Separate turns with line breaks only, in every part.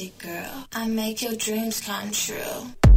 fantasy girl. I make your dreams come true.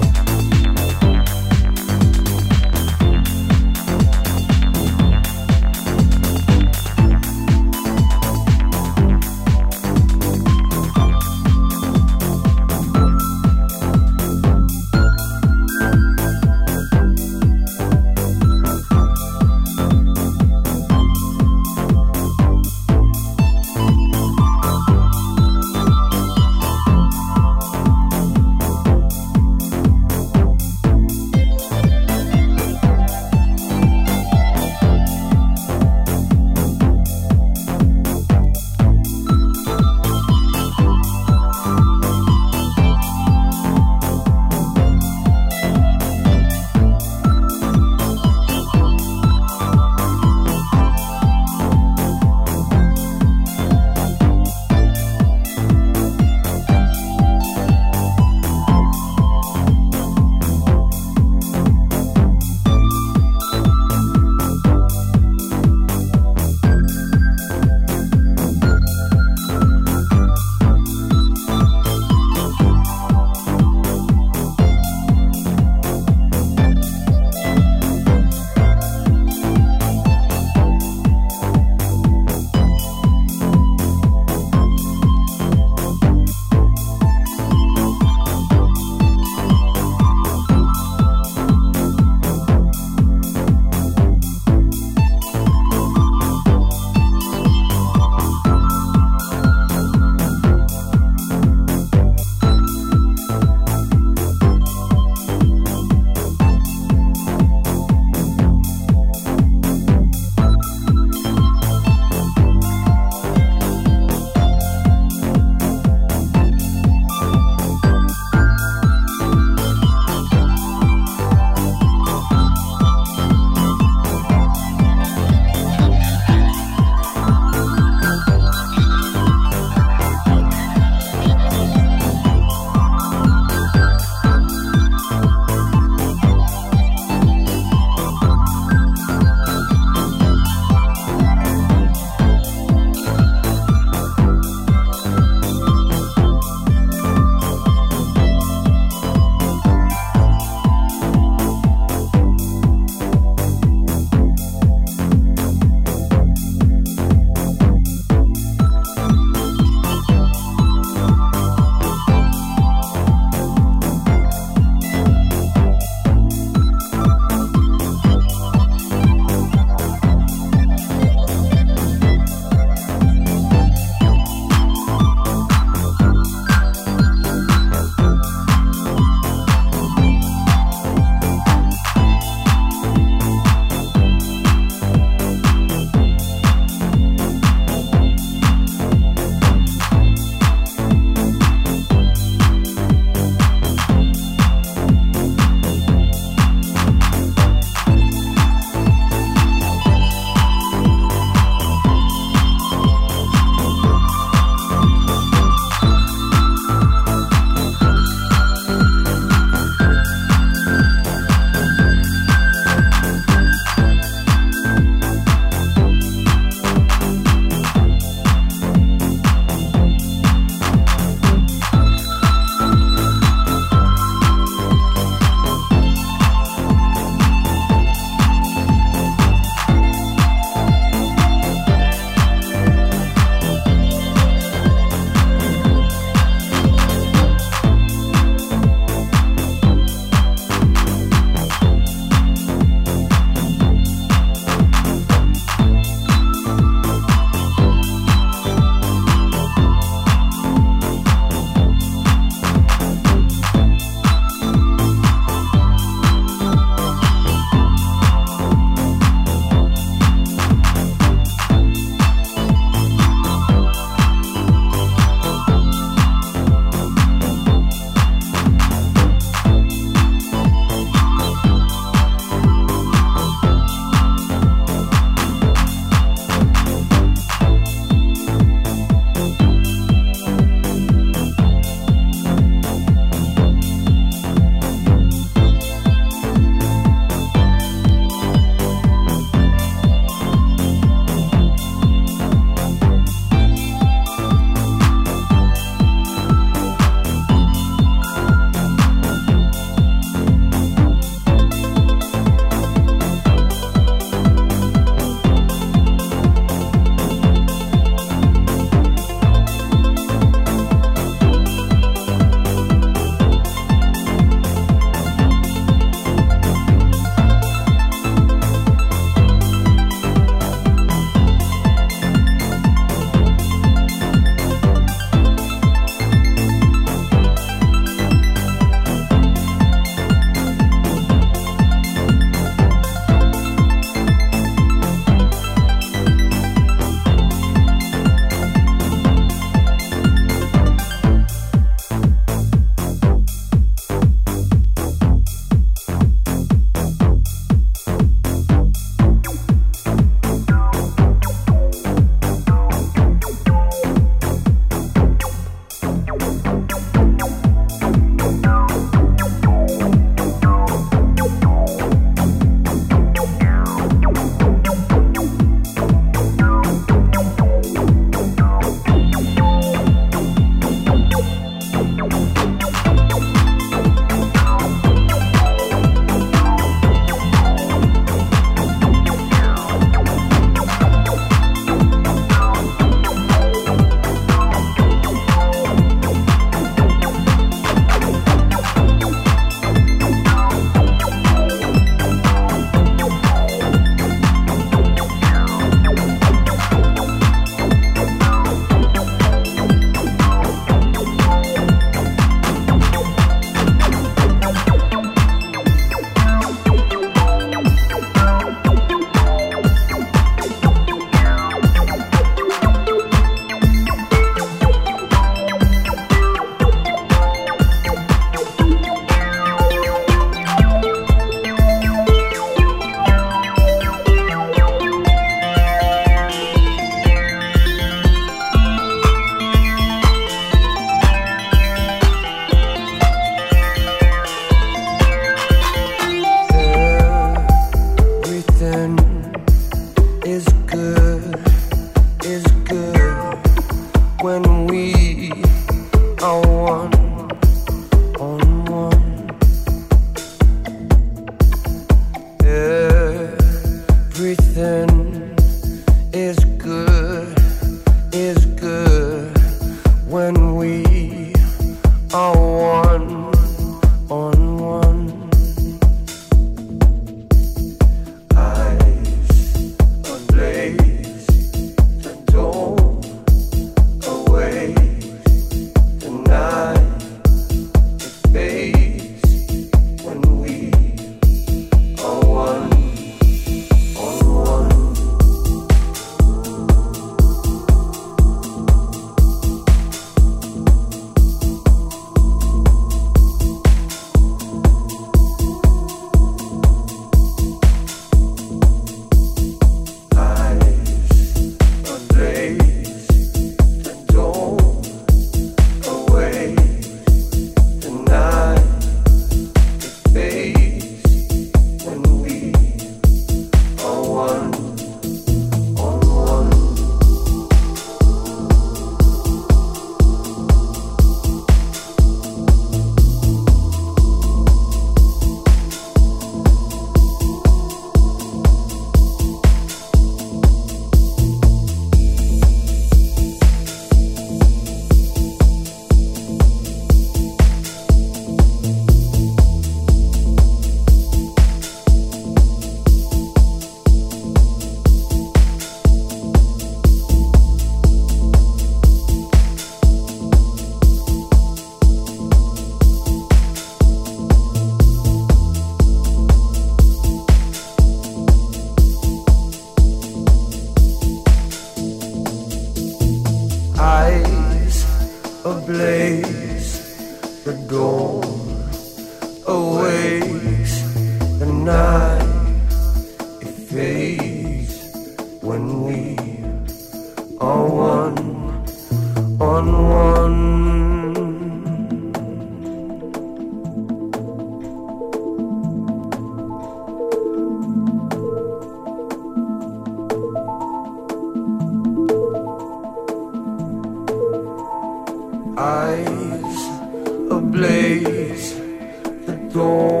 Cristo.